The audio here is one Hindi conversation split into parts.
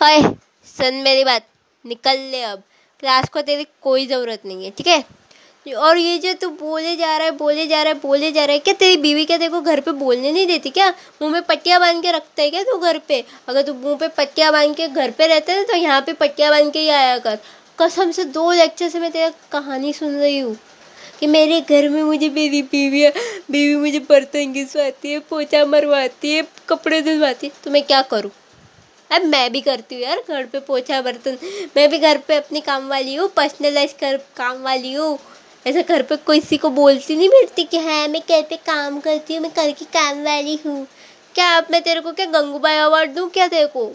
ओए, सुन मेरी बात, निकल ले अब। क्लास को तेरी कोई ज़रूरत नहीं है, ठीक है? और ये जो तू बोले जा रहा है, बोले जा रहा है, बोले जा रहा है, क्या तेरी बीवी क्या देखो घर पे बोलने नहीं देती क्या? मुँह में पट्टियाँ बाँध के रखता है क्या तू घर पे? अगर तू मुँह पे पट्टियाँ बाँध के घर पे रहते ना तो यहाँ पे पट्टियाँ बाँध के ही आया कर। कसम से दो लेक्चर से मैं तेरा कहानी सुन रही हूँ, कि मेरे घर में मुझे मेरी बीवी बीवी मुझे बर्तन घिसवाती है, पोछा मरवाती है, कपड़े धुलवाती है तो मैं क्या करूँ? अब मैं भी करती हूँ यार, घर पे पोछा बर्तन। मैं भी घर पे अपनी काम वाली हूँ पर्सनलाइज कर, काम वाली हूँ। ऐसा घर पे किसी को बोलती नहीं मिलती कि हाँ मैं पे काम करती हूँ, मैं घर की काम वाली हूँ। क्या अब मैं तेरे को क्या गंगूबाई अवार्ड दूँ क्या तेरे को?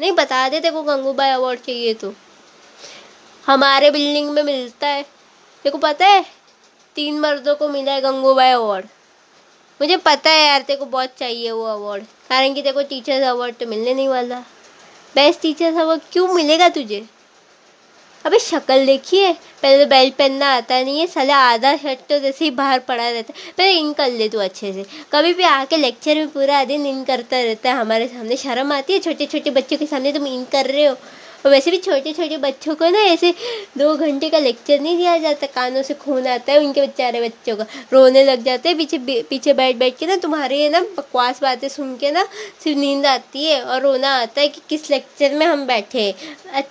नहीं, बता दे तेरे को गंगूबाई अवार्ड चाहिए तो। हमारे बिल्डिंग में मिलता है। तेरे को पता है? तीन मर्दों को मिला है गंगूबाई अवार्ड मुझे पता है यार, तेरे को बहुत चाहिए वो अवार्ड कारण कि तेरे को टीचर्स अवार्ड तो मिलने नहीं वाला। बेस्ट टीचर्स अवार्ड क्यों मिलेगा तुझे? अबे शक्ल देखिए, पहले तो बेल्ट पहनना आता नहीं है, साला आधा शर्ट तो जैसे ही बाहर पड़ा रहता है। पहले इन कर ले तू अच्छे से। कभी भी आके लेक्चर में पूरा दिन इन करता रहता है, हमारे सामने शर्म आती है छोटे छोटे बच्चों के सामने तुम इन कर रहे हो। और वैसे भी छोटे छोटे बच्चों को ना ऐसे दो घंटे का लेक्चर नहीं दिया जाता, कानों से खून आता है उनके बेचारे बच्चों का। रोने लग जाते हैं, पीछे पीछे बैठ बैठ के ना तुम्हारे ना बकवास बातें सुन के ना सिर्फ़ नींद आती है और रोना आता है कि किस लेक्चर में हम बैठे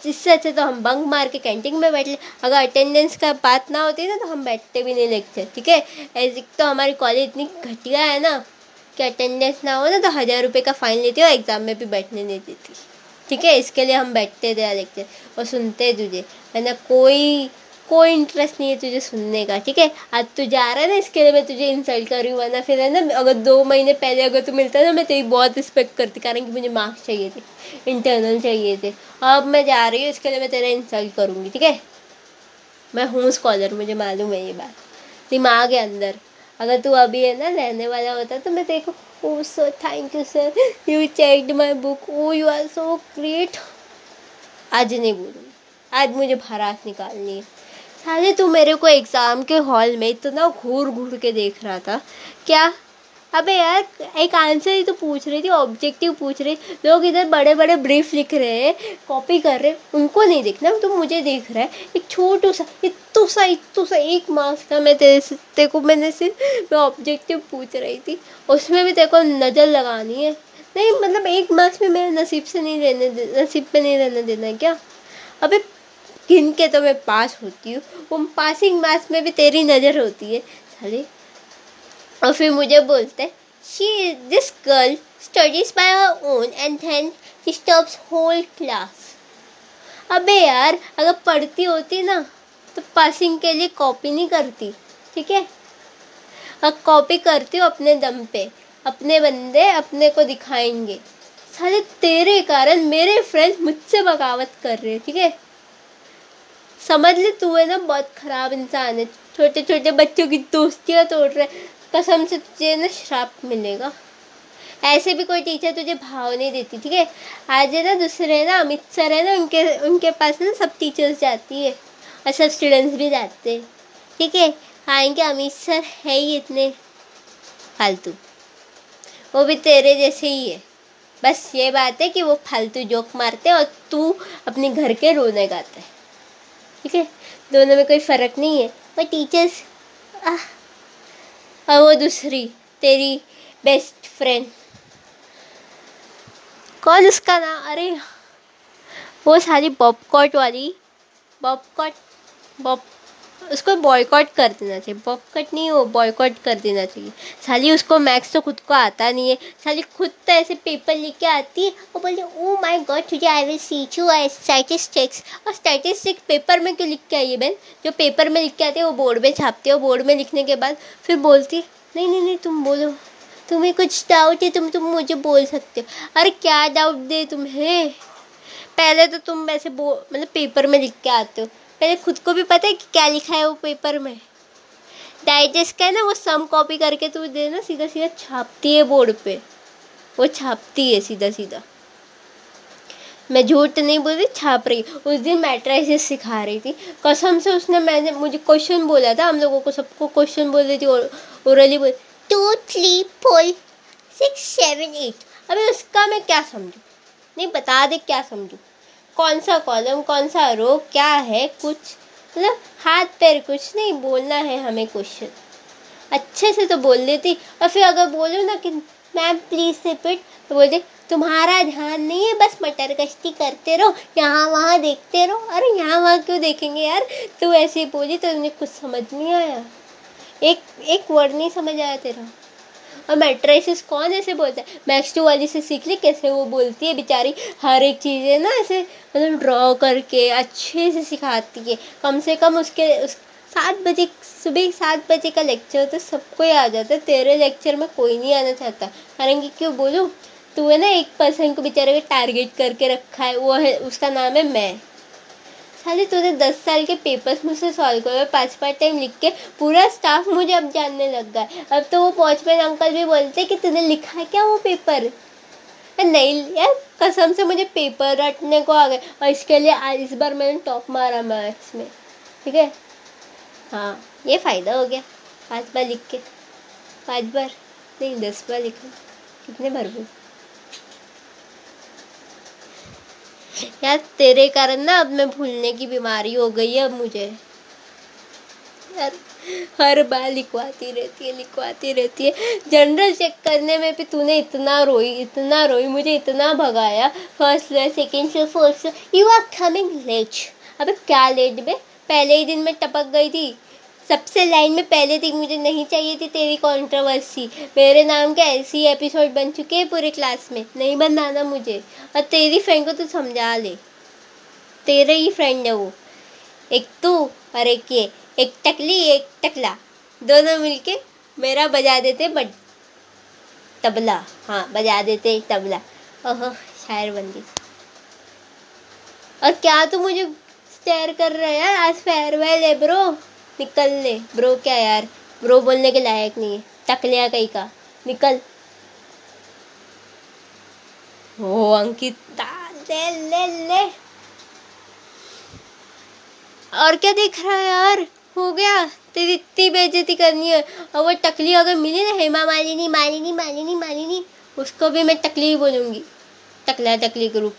इससे अच्छा तो हम बंक मार के कैंटीन में बैठ ले। अगर अटेंडेंस का बात ना होती ना तो हम बैठते भी नहीं लेक्चर ठीक है? ऐसे तो हमारी कॉलेज इतनी घटिया है ना कि अटेंडेंस ना हो ना तो हज़ार रुपये का फ़ाइन लेती और एग्ज़ाम में भी बैठने नहीं देती। ठीक है, इसके लिए हम बैठते थे देखते और सुनते तुझे। है ना कोई कोई इंटरेस्ट नहीं है तुझे सुनने का, ठीक है? आज तू जा रहा है ना, इसके लिए मैं तुझे इंसल्ट कर रही हूँ, वरना फिर है ना, अगर दो महीने पहले अगर तू मिलता ना, मैं तेरी बहुत रिस्पेक्ट करती, कारण कि मुझे मार्क्स चाहिए थे इंटरनल चाहिए थे। अब मैं जा रही हूँ, इसके लिए मैं तेरा इंसल्ट करूँगी, ठीक है? मैं हूँ स्कॉलर मुझे मालूम है ये बात। दिमाग है अंदर। अगर तू अभी है ना रहने वाला होता तो मैं देखो ओ sir thank you sir you checked my book oh you are so great आज नहीं बोलूँ आज मुझे भारत निकालनी है। साले, तू मेरे को एग्ज़ाम के हॉल में इतना घूर घूर के देख रहा था। क्या? अबे यार, एक आंसर ही तो पूछ रही थी ऑब्जेक्टिव पूछ रही लोग इधर बड़े बड़े ब्रीफ लिख रहे हैं कॉपी कर रहे हैं, उनको नहीं देखना तो मुझे देख रहा है। एक छोटू सा इतू सा इतू सा, एक मार्क्स का मैं तेरे से, तेरे को मैंने सिर्फ़, मैं ऑब्जेक्टिव पूछ रही थी। उसमें भी तेरे को नज़र लगानी है। नहीं मतलब एक मार्क्स में मेरे नसीब से नहीं रहने नसीब पे नहीं रहने देना है क्या? अबे, गिन के तो मैं पास होती हूँ। वो पासिंग मार्क्स में भी तेरी नज़र होती है। साले और फिर मुझे बोलते she this girl studies by her own and then disturbs whole class अबे यार, अगर पढ़ती होती ना तो पासिंग के लिए कॉपी नहीं करती, ठीक है? अब कॉपी करती हूँ अपने दम पे, अपने बंदे अपने को दिखाएँगे। साले तेरे कारण मेरे फ्रेंड्स मुझसे बगावत कर रहे ठीक है? समझ ले, तू है ना बहुत खराब इंसान है छोटे छोटे बच्चों की दोस्तियाँ तोड़ रहे कसम से तुझे ना श्राप मिलेगा। ऐसे भी कोई टीचर तुझे भाव नहीं देती, ठीक है? आज है ना, दूसरे ना, अमित सर है ना, उनके उनके पास ना सब टीचर्स जाती है और सब स्टूडेंट्स भी जाते हैं। ठीक है? आएँगे, अमित सर है ही इतने। फालतू। वो भी तेरे जैसे ही है। बस ये बात है कि वो फालतू जोक मारते हैं और तू अपने घर के रोने गाते है। ठीक है? दोनों में कोई फ़र्क नहीं है। और टीचर्स और वो दूसरी, तेरी बेस्ट फ्रेंड कौन उसका नाम? अरे, वो सारी बॉपकॉट वाली। बॉपकॉट बॉप उसको बॉयकॉट कर देना चाहिए। बॉपकट नहीं वो बॉयकॉट कर देना चाहिए। साली, उसको मैथ्स तो खुद को आता नहीं है। साली, खुद तो ऐसे पेपर लिख के आती है वो बोलती ओ माय गॉड तुझे I will teach you I statistics और स्टैटिस्टिक्स पेपर में क्यों लिख के आई है बहन? जो पेपर में लिख के आते हैं, वो बोर्ड में छापते हो। बोर्ड में लिखने के बाद फिर बोलती नहीं नहीं नहीं, तुम बोलो। तुम्हें कुछ डाउट है, तुम तुम मुझे बोल सकते हो। अरे, क्या डाउट दे तुम्हें? पहले तो तुम वैसे बो मतलब पेपर में लिख के आते हो। पहले खुद को भी पता है कि क्या लिखा है वो पेपर में। डाइजेस्ट का है ना, वो सम कॉपी करके तू दे ना सीधा सीधा छापती है बोर्ड पे। वो छापती है सीधा सीधा मैं झूठ नहीं बोल रही, छाप रही। उस दिन मैट्राइसिस सिखा रही थी। कसम से उसने मैंने, मुझे क्वेश्चन बोला था। हम लोगों को सबको क्वेश्चन बोल रही थी ओरली बोल two three four six seven eight अभी उसका मैं क्या समझूँ? नहीं, बता दे क्या समझू? कौन सा कॉलम कौन सा रो क्या है, कुछ मतलब हाथ, पैर कुछ नहीं, बोलना है हमें क्वेश्चन अच्छे से तो बोल देती, और फिर अगर बोलो ना कि, मैम प्लीज़ रिपीट तो बोलते, तुम्हारा ध्यान नहीं है, बस मटर कश्ती करते रहो, यहाँ वहाँ देखते रहो। अरे, यहाँ वहाँ क्यों देखेंगे यार? तू ऐसे बोली तो तुमने कुछ समझ नहीं आया। एक एक वर्ड नहीं समझ आया तेरा। और मेट्राइसिस कौन ऐसे बोलता है? मैक्स टू वाली से सीख ली कैसे वो बोलती है बेचारी? हर एक चीज़ें ना ऐसे मतलब ड्रॉ करके अच्छे से सिखाती है। कम से कम उसके, उस सात बजे, सुबह सात बजे का लेक्चर तो सबको ही आ जाता है। तेरे लेक्चर में कोई नहीं आना चाहता। कारण कि क्यों बोलूँ? तू है ना एक पर्सन को बेचारे को टारगेट करके रखा है। वो है, उसका नाम है मैं। साले तूने दस साल के पेपर्स मुझसे सॉल्व करे। पाँच पाँच टाइम लिख के पूरा स्टाफ मुझे अब जानने लग गया अब तो वो पॉचमैन अंकल भी बोलते कि तूने लिखा क्या वो पेपर नहीं, यार, कसम से मुझे पेपर रटने को आ गए। और इसके लिए इस बार मैंने टॉप मारा मैथ्स में। ठीक है? हाँ ये फ़ायदा हो गया। पाँच बार लिख के। पाँच बार, नहीं, दस बार लिखा कितने भर भरपूर यार, तेरे कारण ना अब मैं भूलने की बीमारी हो गई है अब मुझे। यार, हर बार लिखवाती रहती है, लिखवाती रहती है। जनरल चेक करने में भी तूने इतना रोई इतना रोई, मुझे इतना भगाया। First second floor fourth floor you are coming late अबे क्या लेट बे? पहले ही दिन में टपक गई थी। सबसे लाइन में पहले थी, मुझे नहीं चाहिए थी तेरी कंट्रोवर्सी मेरे नाम के ऐसे ही एपिसोड बन चुके हैं पूरे क्लास में। नहीं बनाना मुझे। और तेरी फ्रेंड को तो समझा ले। तेरे ही फ्रेंड है वो। एक तू और एक ये। एक टकली, एक टकला। दोनों मिलके मेरा बजा देते बट तबला। हाँ बजा देते तबला। ओह, शायर गई। और क्या तू मुझे स्टेयर कर रहा है यार? आज फेयरवेल है ब्रो निकल ले। ब्रो क्या यार? ब्रो बोलने के लायक नहीं है। टकलिया कहीं का। निकल। ओ, अंकिता। ले ले ले। और क्या देख रहा है यार? हो गया। तेरी इतनी बेइज्जती करनी है। और वो टकली अगर मिली ना, हेमा मालिनी मालिनी मालिनी मालिनी, उसको भी मैं टकली बोलूँगी। टकला टकली ग्रुप